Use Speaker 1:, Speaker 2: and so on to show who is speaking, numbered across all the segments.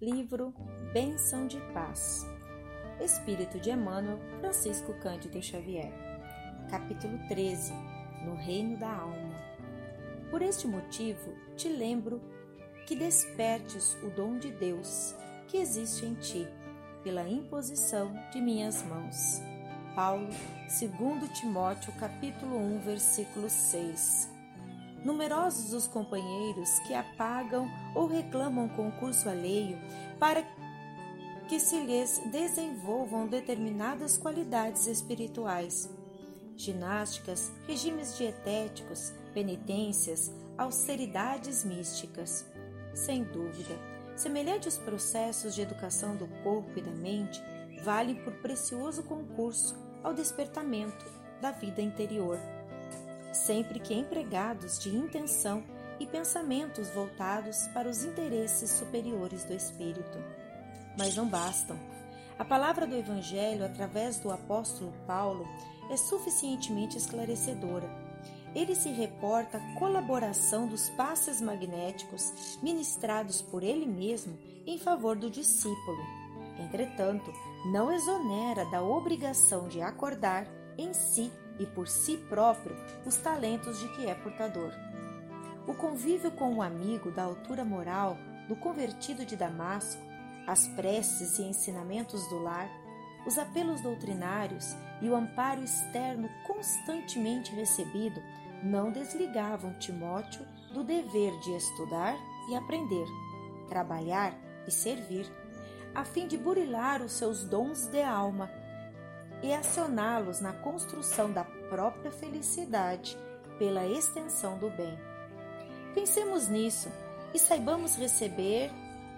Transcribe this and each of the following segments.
Speaker 1: Livro Bênção de Paz. Espírito de Emmanuel, Francisco Cândido Xavier. Capítulo 13. No Reino da Alma. Por este motivo, te lembro que despertes o dom de Deus que existe em ti, pela imposição de minhas mãos. Paulo, 2 Timóteo, capítulo 1, versículo 6. Numerosos os companheiros que apagam ou reclamam concurso alheio para que se lhes desenvolvam determinadas qualidades espirituais. Ginásticas, regimes dietéticos, penitências, austeridades místicas. Sem dúvida, semelhantes processos de educação do corpo e da mente valem por precioso concurso ao despertamento da vida interior sempre que empregados de intenção e pensamentos voltados para os interesses superiores do espírito. Mas não bastam. A palavra do Evangelho, através do apóstolo Paulo, é suficientemente esclarecedora. Ele se reporta à colaboração dos passes magnéticos ministrados por ele mesmo em favor do discípulo. Entretanto, não exonera da obrigação de acordar em si e por si próprio os talentos de que é portador. O convívio com um amigo da altura moral do convertido de Damasco, as preces e ensinamentos do lar, os apelos doutrinários e o amparo externo constantemente recebido não desligavam Timóteo do dever de estudar e aprender, trabalhar e servir, a fim de burilar os seus dons de alma e acioná-los na construção da própria felicidade pela extensão do bem. Pensemos nisso e saibamos receber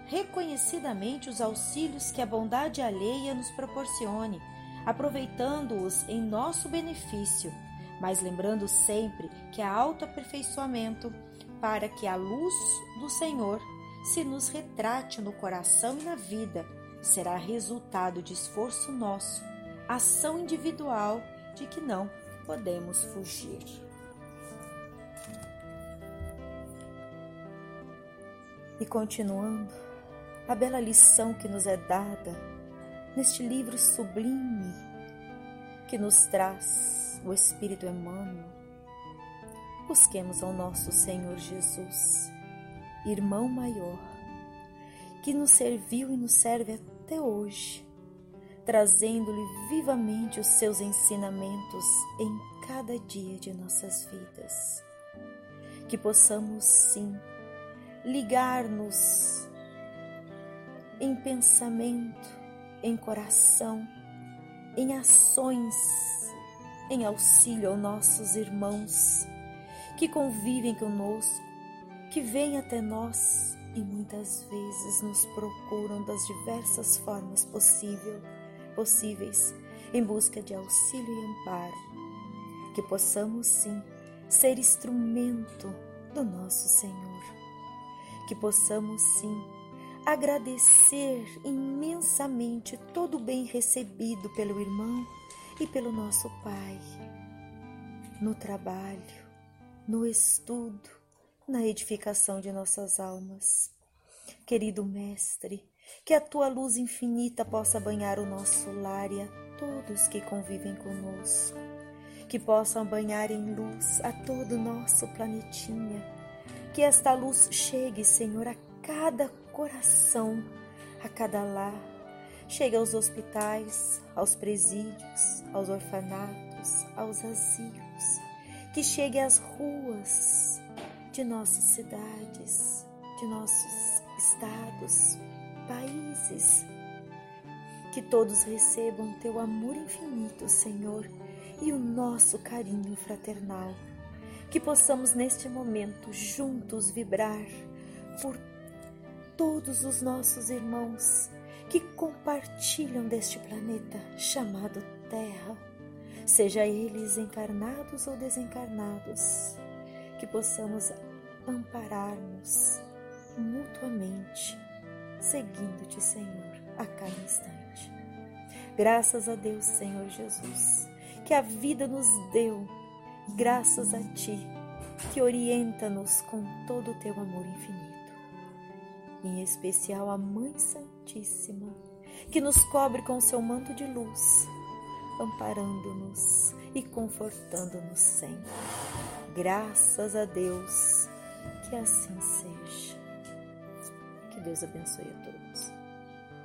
Speaker 1: reconhecidamente os auxílios que a bondade alheia nos proporcione, aproveitando-os em nosso benefício, mas lembrando sempre que há autoaperfeiçoamento para que a luz do Senhor se nos retrate no coração e na vida, será resultado de esforço nosso ação individual de que não podemos fugir. E continuando, a bela lição que nos é dada neste livro sublime que nos traz o Espírito Emmanuel, busquemos ao nosso Senhor Jesus, irmão maior, que nos serviu e nos serve até hoje trazendo-lhe vivamente os seus ensinamentos em cada dia de nossas vidas. Que possamos, sim, ligar-nos em pensamento, em coração, em ações, em auxílio aos nossos irmãos que convivem conosco, que vêm até nós e muitas vezes nos procuram das diversas formas possíveis possíveis em busca de auxílio e amparo, que possamos sim ser instrumento do nosso Senhor, que possamos sim agradecer imensamente todo o bem recebido pelo irmão e pelo nosso Pai, no trabalho, no estudo, na edificação de nossas almas. Querido Mestre, que a tua luz infinita possa banhar o nosso lar e a todos que convivem conosco. Que possam banhar em luz a todo o nosso planetinha. Que esta luz chegue, Senhor, a cada coração, a cada lar. Chegue aos hospitais, aos presídios, aos orfanatos, aos asilos. Que chegue às ruas de nossas cidades, de nossos estados, países. Que todos recebam teu amor infinito, Senhor, e o nosso carinho fraternal. Que possamos neste momento juntos vibrar por todos os nossos irmãos que compartilham deste planeta chamado Terra, seja eles encarnados ou desencarnados, que possamos amparar-nos mutuamente seguindo-te, Senhor, a cada instante. Graças a Deus, Senhor Jesus, que a vida nos deu, graças a Ti, que orienta-nos com todo o Teu amor infinito. em especial a Mãe Santíssima, que nos cobre com seu manto de luz, amparando-nos e confortando-nos sempre. Graças a Deus, que assim seja. Deus abençoe a todos.